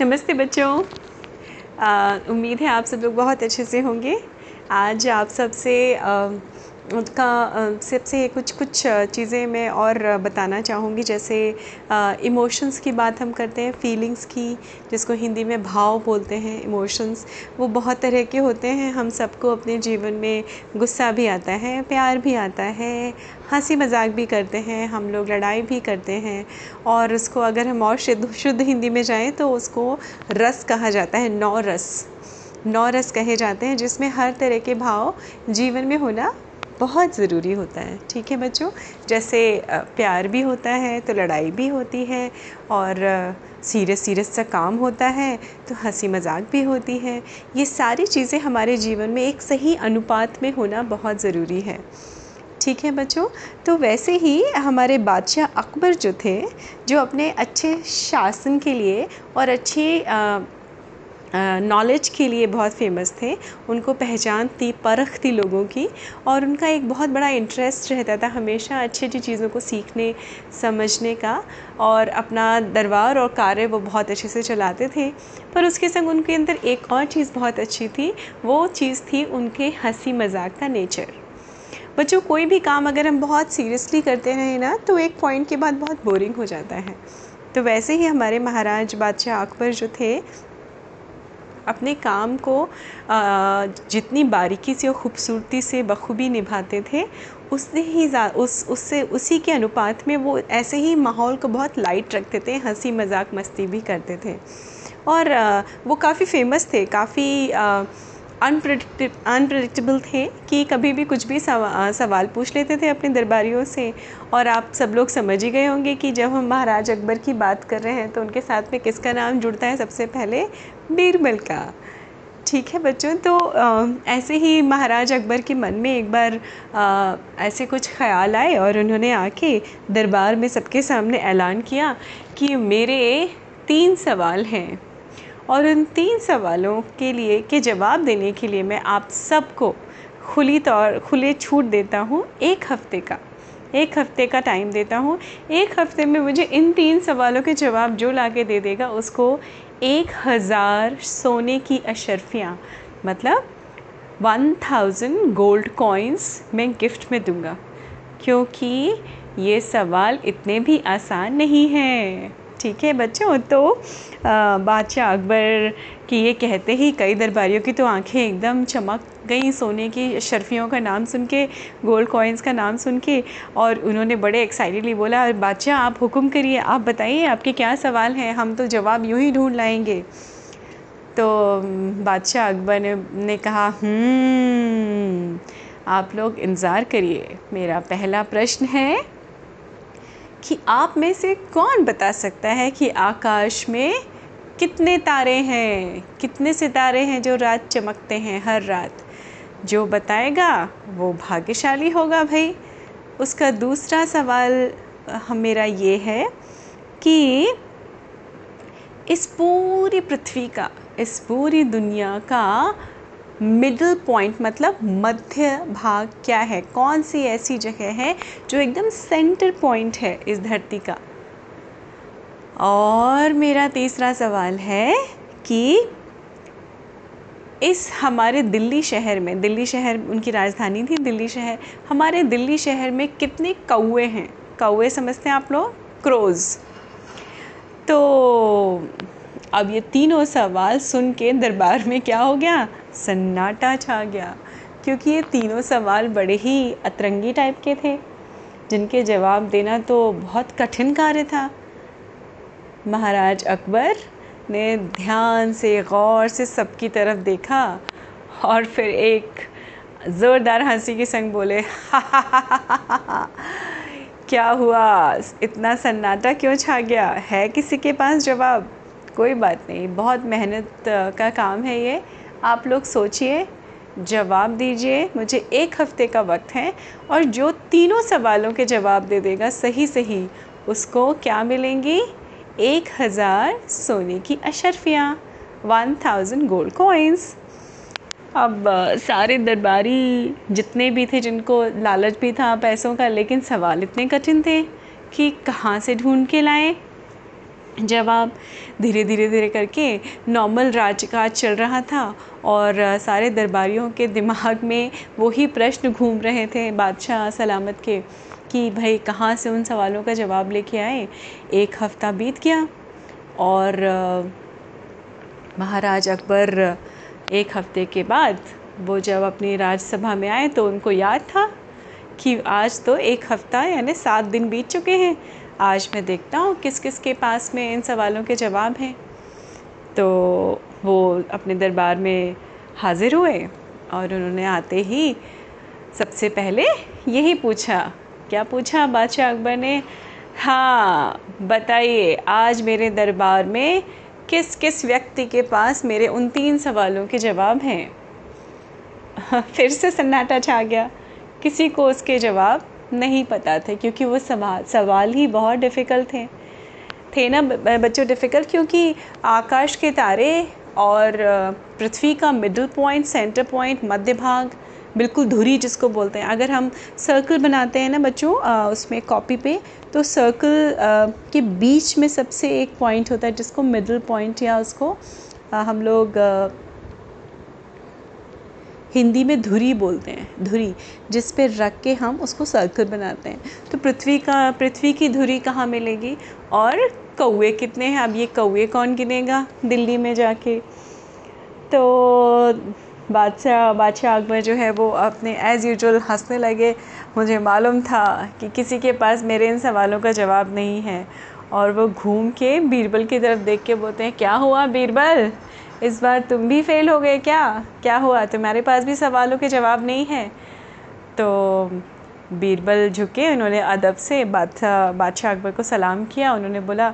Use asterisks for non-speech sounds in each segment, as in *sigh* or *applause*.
नमस्ते बच्चों। उम्मीद है आप सब लोग बहुत अच्छे से होंगे। आज आप सबसे उसका सबसे कुछ कुछ चीज़ें मैं और बताना चाहूँगी। जैसे इमोशंस की बात हम करते हैं फीलिंग्स की, जिसको हिंदी में भाव बोलते हैं इमोशंस वो बहुत तरह के होते हैं। हम सबको अपने जीवन में गुस्सा भी आता है, प्यार भी आता है, हँसी मज़ाक भी करते हैं, हम लोग लड़ाई भी करते हैं। और उसको अगर हम और शुद्ध शुद्ध हिंदी में जाएँ तो उसको रस कहा जाता है, नौ रस। नौ रस कहे जाते हैं, जिसमें हर तरह के भाव जीवन में होना बहुत ज़रूरी होता है, ठीक है बच्चों? जैसे प्यार भी होता है तो लड़ाई भी होती है और सीरियस सीरियस सा काम होता है तो हँसी मज़ाक भी होती है। ये सारी चीज़ें हमारे जीवन में एक सही अनुपात में होना बहुत ज़रूरी है। ठीक है बच्चों? तो वैसे ही हमारे बादशाह अकबर जो थे, जो अपने अच्छे शासन के लिए और अच्छे नॉलेज के लिए बहुत फ़ेमस थे। उनको पहचान थी, परख थी लोगों की और उनका एक बहुत बड़ा इंटरेस्ट रहता था हमेशा अच्छी अच्छी चीज़ों को सीखने, समझने का और अपना दरबार और कार्य वो बहुत अच्छे से चलाते थे। पर उसके संग उनके अंदर एक और चीज़ बहुत अच्छी थी, वो चीज़ थी उनके हँसी मज़ाक का नेचर बच्चों, कोई भी काम अगर हम बहुत सीरियसली करते रहें ना तो एक पॉइंट के बाद बहुत बोरिंग हो जाता है। तो वैसे ही हमारे महाराज बादशाह अकबर जो थे अपने काम को जितनी बारीकी से और ख़ूबसूरती से बखूबी निभाते थे उसने ही उस, उससे, उसी के अनुपात में वो ऐसे ही माहौल को बहुत लाइट रखते थे हँसी मज़ाक मस्ती भी करते थे। और वो काफ़ी फ़ेमस थे, काफ़ी अनप्रडिक्टेबल थे कि कभी भी कुछ भी सवा, सवाल पूछ लेते थे अपने दरबारियों से। और आप सब लोग समझ ही गए होंगे कि जब हम महाराज अकबर की बात कर रहे हैं तो उनके साथ में किसका नाम जुड़ता है सबसे पहले? बीरबल का। ठीक है बच्चों तो आ, ऐसे ही महाराज अकबर के मन में एक बार आ, ऐसे कुछ ख्याल आए और उन्होंने आके दरबार में सबके सामने ऐलान किया कि मेरे तीन सवाल हैं। और उन तीन सवालों के लिए, के जवाब देने के लिए मैं आप सबको खुली तौर, खुले छूट देता हूँ एक हफ़्ते का। एक हफ़्ते का टाइम देता हूँ। एक हफ़्ते में मुझे इन तीन सवालों के जवाब जो ला के दे देगा, उसको एक हज़ार सोने की अशरफियाँ मतलब वन थाउज़ेंड गोल्ड कॉइन्स मैं गिफ्ट में दूँगा। क्योंकि ये सवाल इतने भी आसान नहीं हैं। ठीक है बच्चों? तो बादशाह अकबर की ये कहते ही कई दरबारियों की तो आँखें एकदम चमक गई सोने की शर्फियों का नाम सुन के गोल्ड कॉइन्स का नाम सुन के और उन्होंने बड़े एक्साइटेडली बोला बादशाह आप हुक्म करिए आप बताइए आपके क्या सवाल हैं? हम तो जवाब यूँ ही ढूंढ लाएँगे। तो बादशाह अकबर ने, ने कहा हम्म, आप लोग इंतज़ार करिए मेरा पहला प्रश्न है कि आप में से कौन बता सकता है कि आकाश में कितने तारे हैं, कितने सितारे हैं जो रात चमकते हैं हर रात? जो बताएगा, वो भाग्यशाली होगा भाई। उसका दूसरा सवाल मेरा ये है कि इस पूरी पृथ्वी का, इस पूरी दुनिया का मिडल पॉइंट मतलब मध्य भाग क्या है? कौन सी ऐसी जगह है जो एकदम सेंटर पॉइंट है इस धरती का? और मेरा तीसरा सवाल है कि इस हमारे दिल्ली शहर में, दिल्ली शहर उनकी राजधानी थी दिल्ली शहर, हमारे दिल्ली शहर में कितने कौए हैं? कौए समझते हैं आप लोग? क्रोज़। तो अब ये तीनों सवाल सुन के दरबार में क्या हो गया? सन्नाटा छा गया, क्योंकि ये तीनों सवाल बड़े ही अतरंगी टाइप के थे। जिनके जवाब देना तो बहुत कठिन कार्य था। महाराज अकबर ने ध्यान से, गौर से सबकी तरफ़ देखा और फिर एक ज़ोरदार हँसी के संग बोले क्या हुआ? इतना सन्नाटा क्यों छा गया? है किसी के पास जवाब? कोई बात नहीं, बहुत मेहनत का काम है ये। आप लोग सोचिए, जवाब दीजिए, मुझे एक हफ़्ते का वक्त है और जो तीनों सवालों के जवाब दे देगा सही सही, उसको क्या मिलेंगी? एक हज़ार सोने की अशरफियाँ, वन थाउज़ेंड गोल्ड कॉइन्स। अब सारे दरबारी जितने भी थे, जिनको लालच भी था पैसों का, लेकिन सवाल इतने कठिन थे कि कहाँ से ढूंढ के लाएँ? जवाब धीरे धीरे धीरे करके नॉर्मल राजकाज चल रहा था और सारे दरबारियों के दिमाग में वही प्रश्न घूम रहे थे बादशाह सलामत के कि भाई कहाँ से उन सवालों का जवाब लेके आए? एक हफ़्ता बीत गया और महाराज अकबर, एक हफ़्ते के बाद वो जब अपनी राजसभा में आए तो उनको याद था कि आज तो एक हफ़्ता यानी सात दिन बीत चुके हैं। आज मैं देखता हूँ किस किस के पास में इन सवालों के जवाब हैं। तो वो अपने दरबार में हाज़िर हुए और उन्होंने आते ही सबसे पहले यही पूछा, क्या पूछा बादशाह अकबर ने? हाँ बताइए, आज मेरे दरबार में किस किस व्यक्ति के पास मेरे उन तीन सवालों के जवाब हैं? *laughs* फिर से सन्नाटा छा गया। किसी को उसके जवाब नहीं पता थे, क्योंकि वो सवाल सवाल ही बहुत डिफ़िकल्ट थे। थे ना बच्चों डिफ़िकल्ट क्योंकि आकाश के तारे और पृथ्वी का मिडल पॉइंट सेंटर पॉइंट मध्य भाग, बिल्कुल धुरी जिसको बोलते हैं। अगर हम सर्कल बनाते हैं ना बच्चों उसमें कॉपी पे तो सर्कल के बीच में सबसे एक पॉइंट होता है, जिसको मिडल पॉइंट या उसको हम लोग हिंदी में धुरी बोलते हैं, धुरी, जिस पे रख के हम उसको सर्कल बनाते हैं। तो पृथ्वी का, पृथ्वी की धुरी कहाँ मिलेगी? और कौए कितने हैं? अब ये कौए कौन गिनेगा दिल्ली में जाके? तो बादशाह बादशाह अकबर जो है वो अपने एज़ यूजल हंसने लगे। मुझे मालूम था कि किसी के पास मेरे इन सवालों का जवाब नहीं है। और वो घूम के बीरबल की तरफ़ देख के बोलते हैं, क्या हुआ बीरबल? इस बार तुम भी फेल हो गए क्या? क्या हुआ? तुम्हारे पास भी सवालों के जवाब नहीं है। तो बीरबल झुके, उन्होंने अदब से बादशाह बादशाह अकबर को सलाम किया। उन्होंने बोला,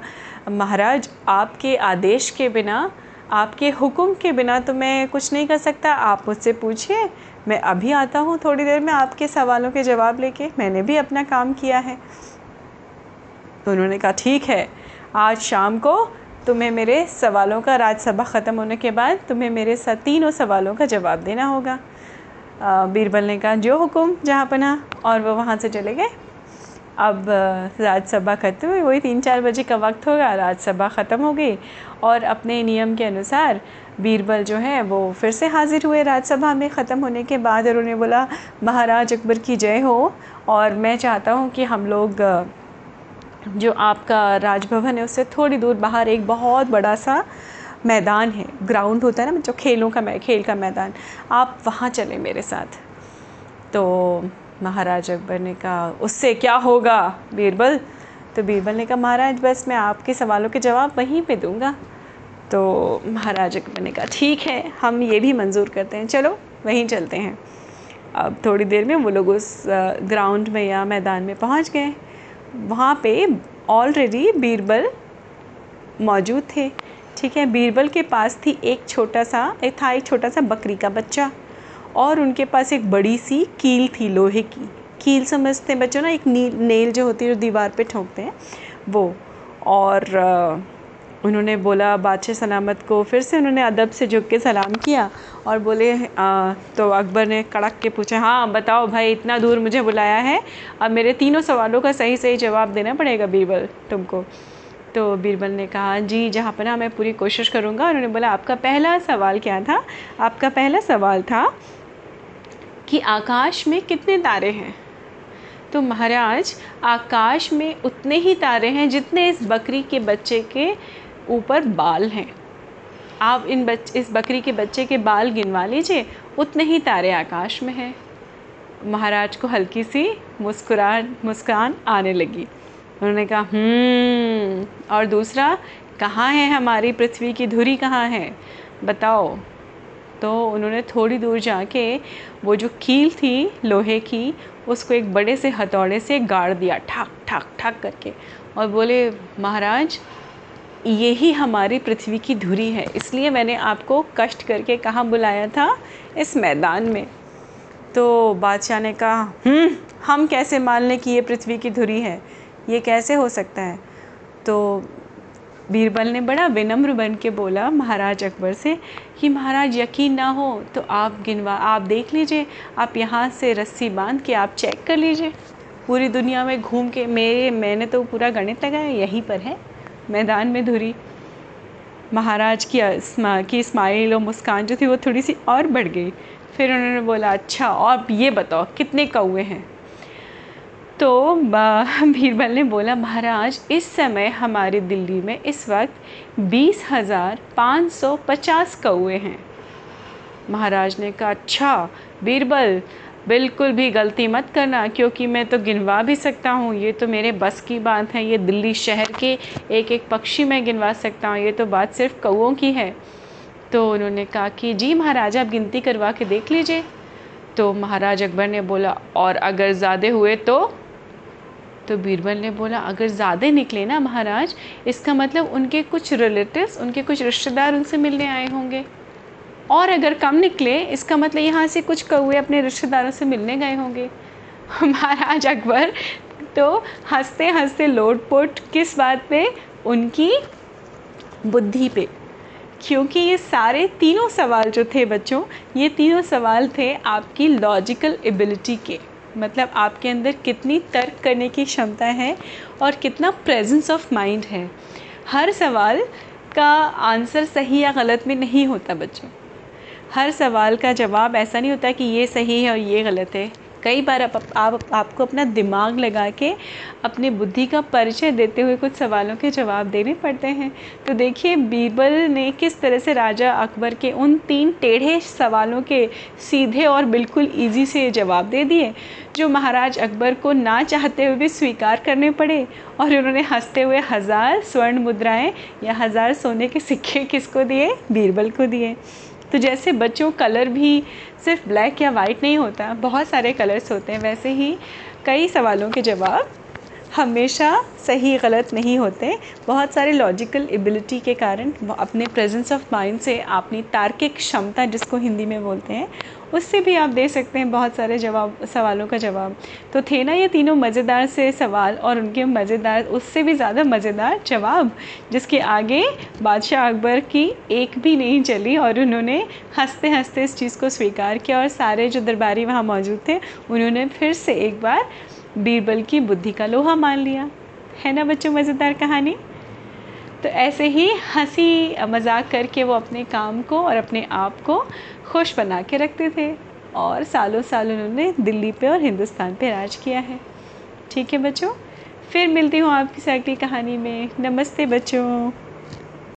महाराज, आपके आदेश के बिना, आपके हुक्म के बिना तो मैं कुछ नहीं कर सकता। आप मुझसे पूछिए, मैं अभी आता हूँ थोड़ी देर में आपके सवालों के जवाब लेके। मैंने भी अपना काम किया है। तो उन्होंने कहा, ठीक है, आज शाम को तुम्हें मेरे सवालों का राज्यसभा ख़त्म होने के बाद तुम्हें मेरे साथ तीनों सवालों का जवाब देना होगा। बीरबल ने कहा, जो हुक्म, जहाँ पना, और वो वहाँ से चले गए। अब राज्यसभा ख़त्म हुई, वही तीन चार बजे का वक्त होगा राज्यसभा ख़त्म हो गई, और अपने नियम के अनुसार बीरबल जो है, वो फिर से हाज़िर हुए राज्यसभा में ख़त्म होने के बाद उन्होंने बोला, महाराज अकबर की जय हो। और मैं चाहता हूँ कि हम लोग जो आपका राजभवन है, उससे थोड़ी दूर बाहर एक बहुत बड़ा सा मैदान है। ग्राउंड होता है ना, जो खेलों का खेल का मैदान। आप वहाँ चले मेरे साथ। तो महाराज अकबर ने कहा, उससे क्या होगा बीरबल? तो बीरबल ने कहा, महाराज, बस मैं आपके सवालों के जवाब वहीं पे दूँगा। तो महाराज अकबर ने कहा, ठीक है, हम ये भी मंजूर करते हैं। चलो, वहीं चलते हैं। अब थोड़ी देर में वो लोग उस ग्राउंड में या मैदान में पहुँच गए। वहाँ पे ऑलरेडी बीरबल मौजूद थे। ठीक है, बीरबल के पास थी एक छोटा सा एक था एक छोटा सा बकरी का बच्चा और उनके पास एक बड़ी सी कील थी लोहे की। कील समझते हैं बच्चों ना, एक नील, नेल जो होती है जो दीवार पे ठोकते हैं, वो और उन्होंने बोला बादशाह सलामत को फिर से उन्होंने अदब से झुक के सलाम किया और बोले आ, तो अकबर ने कड़क के पूछा हाँ बताओ भाई इतना दूर मुझे बुलाया है? अब मेरे तीनों सवालों का सही सही जवाब देना पड़ेगा बीरबल तुमको. तो बीरबल ने कहा जी जहाँ पर ना मैं पूरी कोशिश करूँगा। उन्होंने बोला आपका पहला सवाल क्या था? आपका पहला सवाल था कि आकाश में कितने तारे हैं? तो महाराज आकाश में उतने ही तारे हैं जितने इस बकरी के बच्चे के ऊपर बाल हैं। आप इन बच इस बकरी के बच्चे के बाल गिनवा लीजिए उतने ही तारे आकाश में हैं। महाराज को हल्की सी मुस्कुराहट मुस्कान आने लगी। उन्होंने कहा हम्म, और दूसरा कहाँ है हमारी पृथ्वी की धुरी कहाँ है? बताओ। तो उन्होंने थोड़ी दूर जाके वो जो कील थी लोहे की उसको एक बड़े से हथौड़े से गाड़ दिया ठाक ठाक ठाक करके। और बोले महाराज यही हमारी पृथ्वी की धुरी है। इसलिए मैंने आपको कष्ट करके कहाँ बुलाया था? इस मैदान में। तो बादशाह ने कहा हम्म, हम कैसे मान लें कि ये पृथ्वी की धुरी है? ये कैसे हो सकता है? तो बीरबल ने बड़ा विनम्र बन के बोला महाराज अकबर से कि महाराज यकीन ना हो तो आप गिनवा आप देख लीजिए। आप यहाँ से रस्सी बाँध के आप चेक कर लीजिए। पूरी दुनिया में घूम के मेरे मैंने तो पूरा गणित लगाया यहीं पर है। मैदान में धुरी। महाराज की स्मा, की स्माइल और मुस्कान जो थी वो थोड़ी सी और बढ़ गई। फिर उन्होंने बोला अच्छा और ये बताओ कितने कौए हैं? तो *laughs* बीरबल ने बोला महाराज इस समय हमारी दिल्ली में इस वक्त बीस हज़ार पाँच सौ पचास कौए हैं। महाराज ने कहा अच्छा बीरबल बिल्कुल भी गलती मत करना, क्योंकि मैं तो गिनवा भी सकता हूँ। ये तो मेरे बस की बात है, ये दिल्ली शहर के एक एक पक्षी मैं गिनवा सकता हूँ। ये तो बात सिर्फ़ कौओं की है। तो उन्होंने कहा कि, जी महाराज, आप गिनती करवा के देख लीजिए। तो महाराज अकबर ने बोला, और अगर ज़्यादा हुए तो? तो बीरबल ने बोला, अगर ज़्यादा निकले ना महाराज, इसका मतलब उनके कुछ रिलेटिव्स उनके कुछ रिश्तेदार उनसे मिलने आए होंगे। और अगर कम निकले, इसका मतलब यहाँ से कुछ कौए अपने रिश्तेदारों से मिलने गए होंगे। महाराज अकबर तो हँसते हँसते लोटपोट किस बात पे? उनकी बुद्धि पे। क्योंकि ये सारे तीनों सवाल जो थे बच्चों, ये तीनों सवाल थे आपकी लॉजिकल एबिलिटी के। मतलब आपके अंदर कितनी तर्क करने की क्षमता है और कितना प्रेजेंस ऑफ़ माइंड है। हर सवाल का आंसर सही या गलत में नहीं होता बच्चों। हर सवाल का जवाब ऐसा नहीं होता कि ये सही है और ये गलत है। कई बार आप, आप आपको अपना दिमाग लगा के अपनी बुद्धि का परिचय देते हुए कुछ सवालों के जवाब देने पड़ते हैं। तो देखिए बीरबल ने किस तरह से राजा अकबर के उन तीन टेढ़े सवालों के सीधे और बिल्कुल ईजी से जवाब दे दिए जो महाराज अकबर को ना चाहते हुए भी स्वीकार करने पड़े और उन्होंने हँसते हुए हज़ार स्वर्ण मुद्राएँ या हज़ार सोने के सिक्के किसको दिए? बीरबल को दिए। तो जैसे बच्चों कलर भी सिर्फ़ ब्लैक या वाइट नहीं होता, बहुत सारे कलर्स होते हैं। वैसे ही कई सवालों के जवाब हमेशा सही गलत नहीं होते। बहुत सारे लॉजिकल एबिलिटी के कारण अपने प्रेजेंस ऑफ़ माइंड से अपनी तार्किक क्षमता जिसको हिंदी में बोलते हैं, उससे भी आप दे सकते हैं बहुत सारे जवाब, सवालों का जवाब। तो थे ना ये तीनों मज़ेदार से सवाल और उनके मज़ेदार, उससे भी ज़्यादा मज़ेदार जवाब, जिसके आगे बादशाह अकबर की एक भी नहीं चली और उन्होंने हँसते हँसते इस चीज़ को स्वीकार किया और सारे जो दरबारी वहाँ मौजूद थे, उन्होंने फिर से एक बार बीरबल की बुद्धि का लोहा मान लिया। है ना बच्चों मज़ेदार कहानी? तो ऐसे ही हँसी, मज़ाक करके वो अपने काम को और अपने आप को खुश बना के रखते थे और सालों साल उन्होंने दिल्ली पे और हिंदुस्तान पे राज किया है। ठीक है बच्चों, फिर मिलती हूँ आपकी अगली कहानी में। नमस्ते बच्चों।